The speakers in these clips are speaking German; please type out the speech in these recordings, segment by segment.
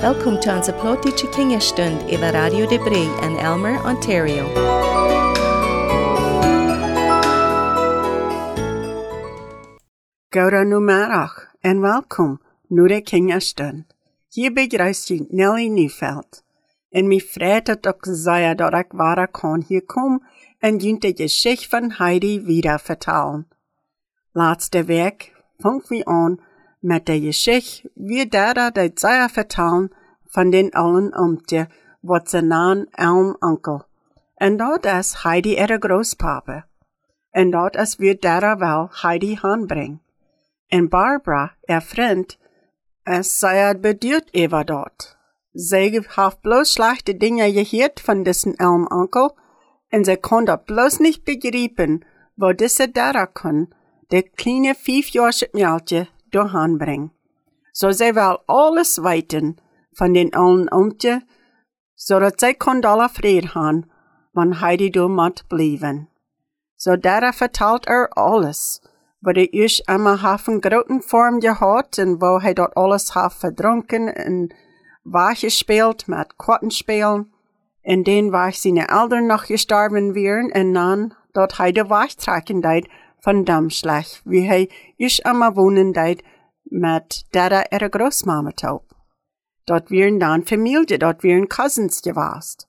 Welkom til onze plotische kingerstund over Radio de Bree in Elmer, Ontario. Goede numiddag en welkom naar de kingerstund. Hier begrüßt je Nelly Neufeld. En mij vreet het ook zei dat ik waar kon hier kom en je de geschichte van Heidi wieder vertellen. Laatste week fangen we aan met de geschichte wie der de zei vertellen van den allen omtje wat ze naam Elm Onkel. En dat is Heidi ihre Großpapa. En dat is wie der wel Heidi aanbrengt. En Barbara, er vriend, es sei het beduurd over dat. Zij heeft bloos slechte dingen gehoord van diesen Elm Onkel, en ze kon dat bloos niet begrijpen, wo diese daar kon, de kleine vijfjaarse meldje doorheen. So zij wil alles weten van den allen omtje, zodat zij kon alle vrede gaan, wanneer Heidi door moet blijven. So daar vertelt er alles, wo de eerst einmal heeft een grote vorm gehad en wo hij dat alles heeft verdronken en weggespeeld met Quattenspelen. En dan war seine Eltern noch gestorben wären en dann dat hij de wegtrekken deed van Damschlag, wie hij eerst einmal wohnen deed met dada ihre Großmama taub. Dort wären dann Familie, dort wären Cousins gewast.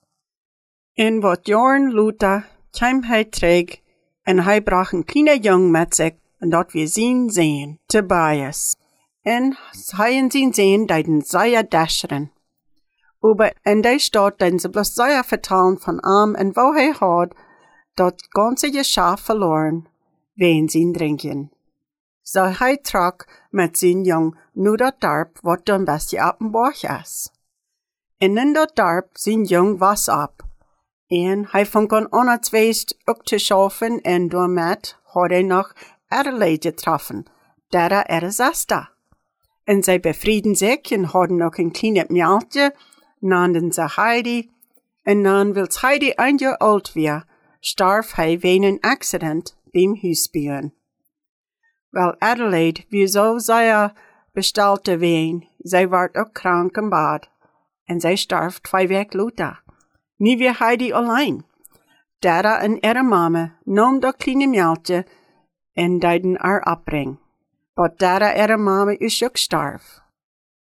In wat Jorn Luther kam hij träg en hij brach een kleine jong met zich en dat wir zien sehen, Tobias. En hij en zien sehen deiden sehr däscheren. Aber in der Stadt deiden sie bloß sehr vertalen von arm en wo hij had, dat ganze Geschäft verloren, wen sie drinken. So hij trok met zijn jong nu dat dorp wat dan best je op een borg is. En in dat dorp zijn jong was op. En hij vond aan onatsweest ook te schaffen en door met had hij nog Adelaide getroffen, der er zesta. En zij befrieden zich en hadden nog een kleine meldje, nannten ze Heidi. En dan wils Heidi een jaar oud weer, starf hij wegen accident beim huisbüren. Wel Adelaide, wie zo zij bestalte ween, zij werd ook krank im bad. En zij starf twee weken later. Nie weer Heidi allein. Dada en ihre mama nam dat kleine meldje en deiden haar opbreng. But Dada ihre mama is ook starf.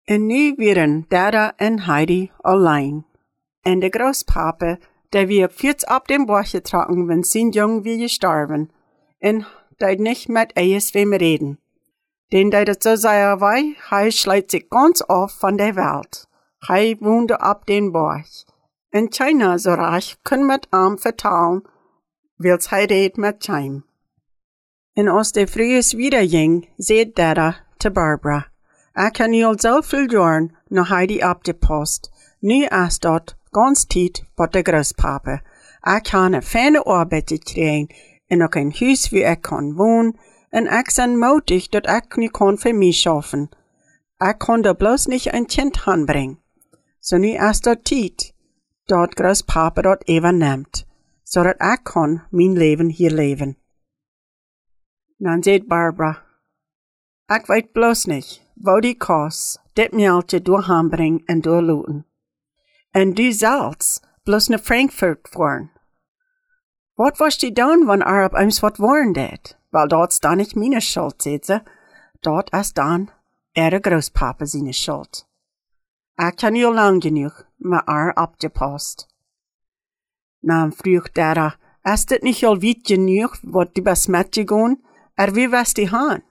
En nu waren Dada en Heidi allein. En de Großpapa, der wir vierz ab dem Bauch getragen, wenn sein Jung wie gestorben, en deid nicht mit eies wem reden. Den deid het so sei wei, hij schleit sich ganz auf von der Welt. Hij wohnte ab den Bauch. En China so reich kun mit arm vertalen, wils hij reed mit Chime. En als de frühes wieder ging, seht Dada te Barbara. Ik kan nu al zoveel jaren naar Heidi opgepast. Nu is dat ganz tijd wat de Großpapa. Ik kan een fijne arbeid krijgen en ook een huis waar ik kan wonen. En ik ben moedig dat ik nu kan voor mij schaffen. Ik kan er bloos niet een kind aanbrengen. So nu is dat tijd dat Großpapa dat even neemt, zodat ik kan mijn leven hier leven. Dan zegt Barbara, ik weet bloos niet, wo die kos dit meldje doorheenbrengen en doorlooten. En du zelfs bloos naar Frankfurt voeren. Wat was die doen wanneer er op eens wat worden deed? Wel, dat is dan niet mijn schuld, zegt ze. Dat is dan ihre Großpapa zijn schuld. Ik kan nu lang genoeg met haar opgepast. Nou, vroeg Dara, is dit niet al wit genoeg wat die besmet gaan? Er wie was die haan?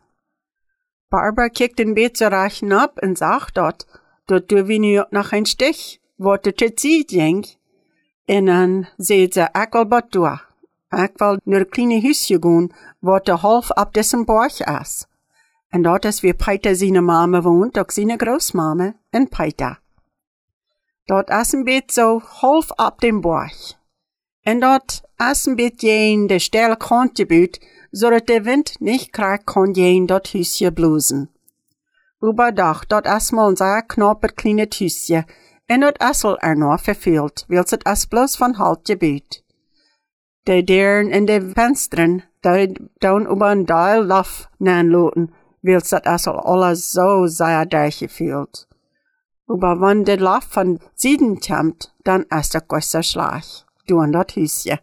Barbara kijkt een beetje rachen op en zegt dat, dat du wie nu nog een stich, wat het het ziet. En dan zei ze, ik wil wat doen. Ik wil een kleine huisje gaan, wat de half op dessen borg is. En dat is wie Peter zijn mama woont, ook zijn grootmama en Peter. Dat is een beetje zo half op den borg. En dat is een beetje in de stelle kantje buurt, zodat wind niet krijgt kon je in dat huisje blozen. Überdag, dat is mal een zeer knapper kleine huisje, en dat is al er nog verveeld, wils het is bloos van halt gebuurt. De deuren en de vensteren, die down über een daal laf naanloten, wils dat al alles zo zeer durchgefühlt. Aber wenn der Lauf von Süden kommt, dann ist der größer Schlag. Du an dort Hüsje.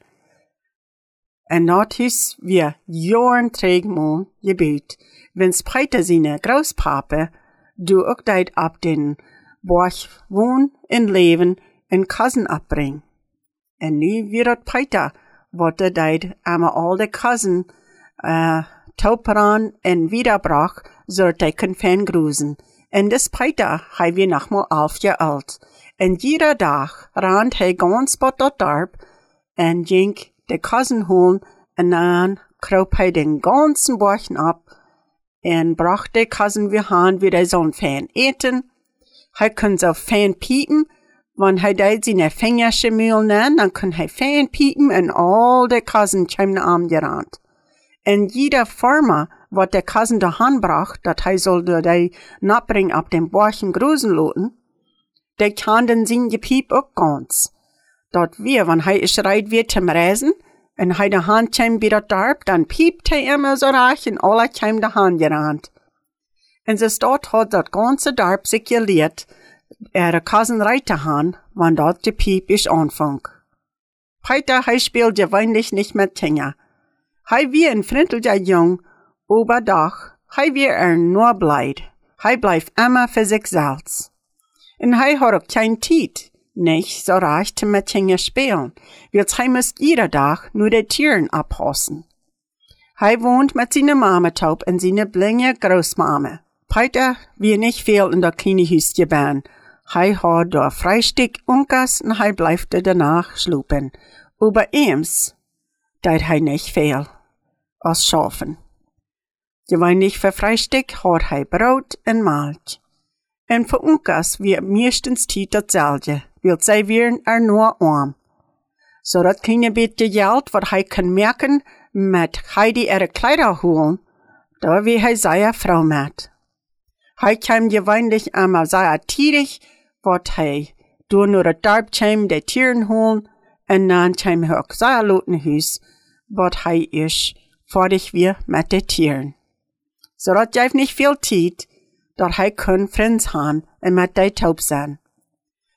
En dort Hüs wir Jahren träg mal gebüht, wenn's Peter seine Großpape, du auch deit ab den Borch wohn in Leben in Cousin abbring. En nu wird Peter, wat deit ama all Cousin, äh, Tauperan en Wiederbrach, sollt er fan grusen. En des Peter hei wir nachmal elf Jahr alt. En jeder Tag rand hij ganz bot dort darb, en jink de Cousin holen, en dann krop hij den ganzen Borchen ab, en brach de Cousin wir han wieder so'n Fan eten. Hij kun so Fan piepen, wann hij seine Fingersche Mühl nen, dann kun hij Fan piepen en all de Cousin chimne am gerant. En jeder Firma, wat der Cousin da han brach, dat hij sollte de napbring ab dem Borchen grusen loten, der kann den sin gepiep ook ganz. Dat wir, wann hij schreit wird zum Reisen, en hij de hand chim wieder darb, dann piept hij immer so reich en alle chim de hand gerant. En ze stot hat dat ganze darb sich geleert, er de Cousin reit te han, wann dat de piep is anfang. Peter, hij spielt gewöhnlich nicht mit Tinger. Hij wie ein Frinteljahr jung, oberdach, hij wie er nur bleid. Hij blijft immer für sich selbst. Hij hat auch kein Tiet, nicht so reich zu mit Tinger spielen, wird hij muss jeder Tag nur de Tieren abhossen. Hij wohnt mit seiner Mama taub und seiner blinge Großmama. Peter wie nicht viel in der kleine Hüstje ban. Hij hat da Freistick unkas und hij bleibt danach schlupen. Aber ems, deit hij nicht viel als schafen. Gewöhnlich für Freistick hat hij Brot und Malch. En für unkas wie meistens tiet datselfde, will zij weer er nur arm. So dat kleine beetje Geld, wat hij kan merken, met Heidi ihre Kleider holen, da wie hij seine Frau met. Hij kam gewöhnlich einmal sehr tirig, wat hij door nur het darb kwam de tieren holen, en kwam hij ook sehr loten huis, wat hij is fertig wir mit de Tieren. So dat jij nicht viel tijd, dat hij kun Friends han en met de taub zijn.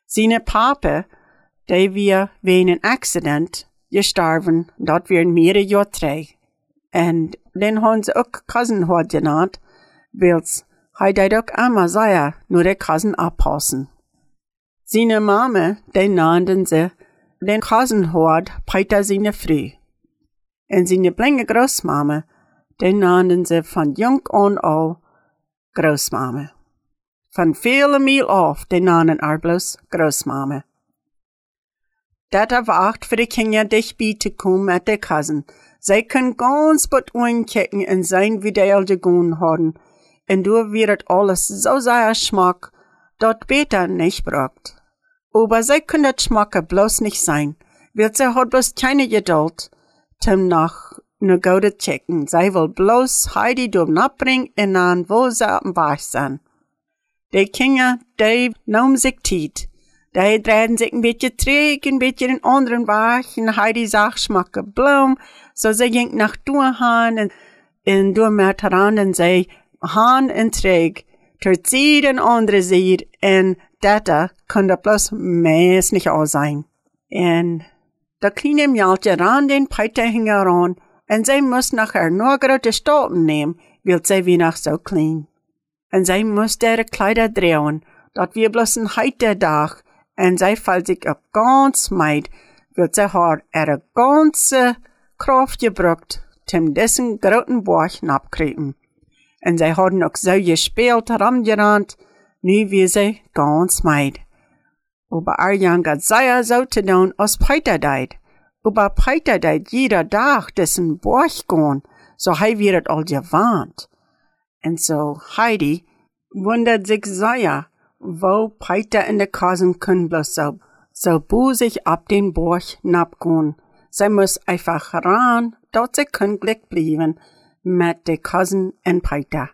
Seine Pape, die wir wegen een accident gestorben, dat wir mehrere Jahre trei. En den han ze ook cousin had genannt, wils hij deed ook sehr nur de cousin abpassen. Seine Mama, die nannten sie, den had Peter seine Früh. En seine blinge Großmama, den nannten sie von jung an al Großmama. Von viele Mil auf, den nannen er bloß Großmama. Dat erwacht für die Kinder dich biete kommen mit der Cousin. Sie können ganz bot unkicken und sein, wie die alte Gun haben. Und du wird alles so sehr schmack, dort beter nicht braucht. Aber sie können das Schmacke bloß nicht sein, wird sie hat bloß keine Geduld, zum nach ne gute checken. Sie will bloß Heidi dumm abbringen und dann wo sie am Weg sind. Die Kinder, die nahm sich Tiet. Die drehen sich ein bisschen träg, ein bisschen in anderen Weg, und Heidi sagt, schmacke Blum, so sie ging nach Durhan und, und du mit heran und sie, Han und träg, tut sie den andere sieht, und data kann da bloß meist nicht auch sein. Und der kleine Mjaltje ran den Peiter heran, und sie muss nachher nur gerade Stolten nehmen, weil sie wie nach so klein. Und sie muss ihre Kleider drehen, dort wir bloß ein heiter Dach, und sie fällt sich auch ganz meid, weil sie hat ihre ganze Kraft gebraucht, zum dessen großen Borch abkriegen. Und sie hat noch so gespielt, herumgerannt, nu wie sie ganz meid. Aber Arjan gat sehr so zu tun, als Peter deit. Aber Peter deit jeder Tag dessen Borch gehen, so hei wird all gewarnt. Und so Heidi wundert sich sehr, wo Peter in der Kasen können bloß so, so busig ab den Borch nabgehen. Sie muss einfach ran, dort sie können Glück bleiben mit der Cousin und Peter.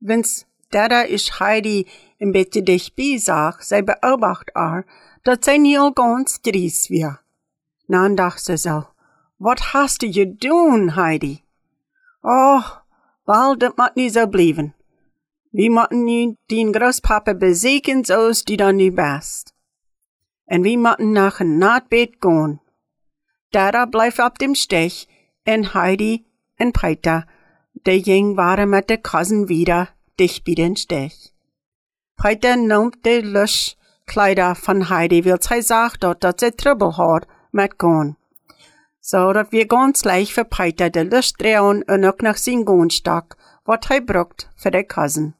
Wenn's dada ist Heidi ein bisschen dich bisag, sie beobacht er, dat sie nie ganz dries wir. Dann dachte sie so, wat hast du gedun, Heidi? Oh, bald dat mat nie so blieben. Wir moeten nu den Großpapa besiegen, zoals die dan nu best. En wir moeten nach een nachtbed gaan. Dada bleef op dem Stech, en Heidi en Peter, de ging waren met de cousin wieder dicht bij den Stech. Peter noemt de Luschkleider van Heidi, wil zij zag dat dat ze trouble had met gaan. So dat wir ganz gleich für Peter de Lust drehen und auch nach sein Gohnstock, wat hij brucht für de cousin.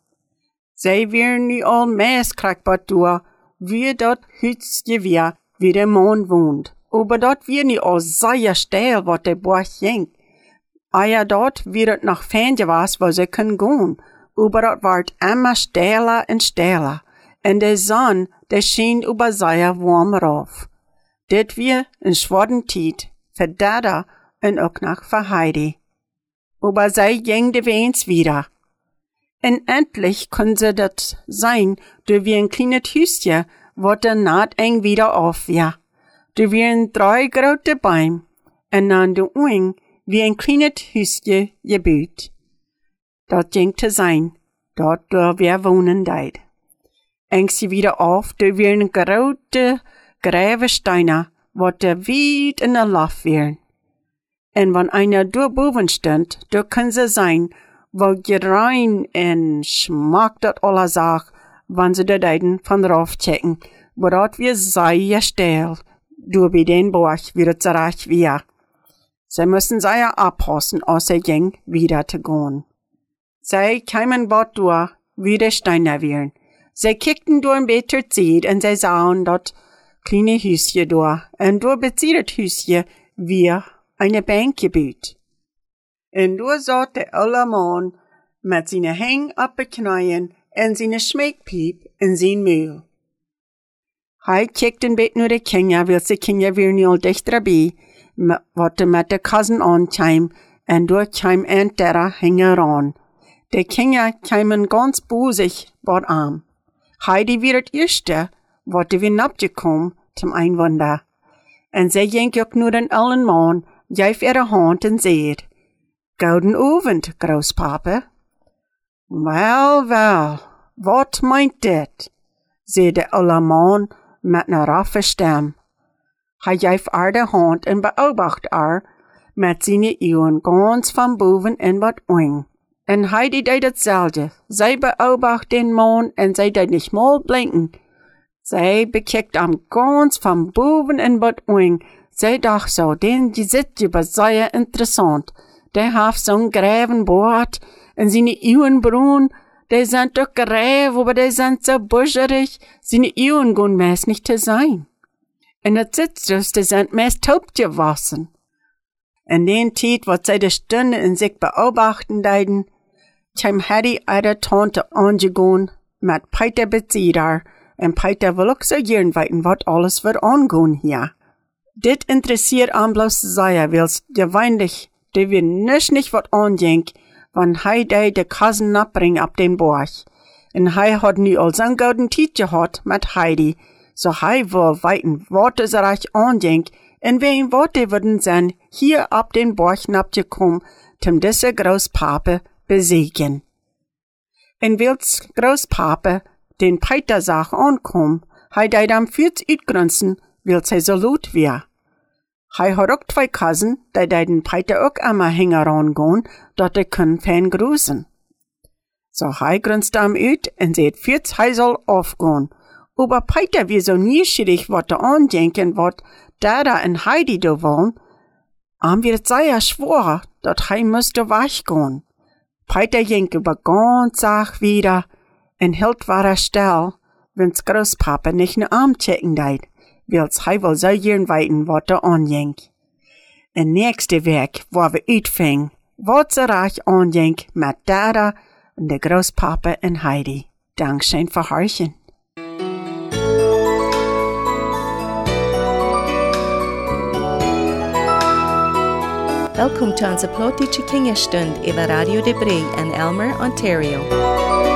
Zij wir nu al meest krakbat door, wie dat hütje wir, wie der Mond wohnt. Aber dort wir nie al sehr steil, wat der Boch jenk. Ja, dort wird noch Fände was, wo sie können gehen. Aber dort ward immer steiler und steiler. Und der Sonne, der schien über sehr warm rauf. Det wir in schwarzen Tiet, für Dada und auch nach für Heidi. Aber sei ging de Wens wieder. Und endlich können sie dat sein, du wie ein kleines Hüstchen, wo der Naht eng wieder auf, ja. Du wie ein drei grote Beim, und an du Uing, wie ein kleines Hüstchen gebaut. Dort ging zu sein, dort wo wir wohnen deit. Eng sie wieder auf, du wie ein grote wo der weit in der Luft wären. Und wenn einer durch boven stand, da kann sie sein, wo gerein en schmack dat alle Sach, wann sie da deiden von drauf checken, wo dort wir sei ja still, du bei den Borch wieder zurecht wir. Sie müssen sei ja abpassen, aus der ging wieder zu gehen. Sie kämen bort durch, wie der Steiner wären. Sie kickten durch ein beter Zeit und sie sahen dort kleine Hüsje durch, und durch bezieht Hüsje wie eine Bank gebaut. Und du saht der alle Mann mit seine Häng abgeknien und seine Schmeckpiep in sein Mühl. Hij kijkt een beetje naar de Kenya, wil ze Kenya weer niet al dichterbij, wat de met de cousin aankwam, en door kwam en der hingen aan. De Kenya kwamen ganz busig bot aan. Heidi weer het eerste, wat de weer napgekomen, zum Einwander. En zij ging ook nur den allen Mann, geef ihre Hand en zeid, Gouden Abend, Großpapa. Wel, wel, wat meint dit? zei de oude man met een raffe stem. Hij geeft haar hand en beobacht haar met zijn ogen ganz van boven en wat eng. En Heidi deed hetzelfde. Zij beobacht den man en zij deed niet mal blinken. Zij bekijkt am ganz van boven en wat eng. Zij dacht zo, den zit je zeer interessant. Der heeft zo'n Grävenbord en zijn bruin. Die sind doch gräv, aber die sind so buscherig. Seine Iuen gehen meist nicht sein. Und das Sitzers, die sind meist taub gewassen. In den Zeit, wo sie die Stunde in sich beobachten deiden, kam Harry ihre Tante angegangen mit Peter Bezieher, und Peter will auch so gern weiten, was alles wird angehen hier. Dit interessiert am bloß sehr, weil's gewöhnlich, die wir nicht nicht wat andenk, wann hei de de Cousin abbring ab den Borch. En hei hat nu al zo'n gouden tijd gehad met Heidi, so hei will weiten Worte so reich andenk, en wen Worte würden sein, hier ab den Borch abgekommen, zum disse Großpape besiegen. En wils Großpape den Peter sag ankom, hei de am fürs uitgrunzen, wil zij so laut weer. Hij had ook twee cousin, die den Peter ook immer hinger gaan, dat de kunnen fan grusen. So hij grunste am uit en seht viert hij soll aufgehen. Aber Peter wie so nieschierig wat andenken wat Dada en Heidi do wollen, am wird sehr schwor, dat hij müsste weichgehen. Peter ging über ganz Sach wieder en hielt war er still, wenn's Großpapa nicht ne Arm checken deit hij wel zo gern weten wat er aanjenk. En nächste week, waar we uitving, wat ze raach aanjenk met Dada en de Großpapa en Heidi. Dankzij voor Harchen. Welkom til onze plotische kingestund over Radio de Bree in Elmer, Ontario.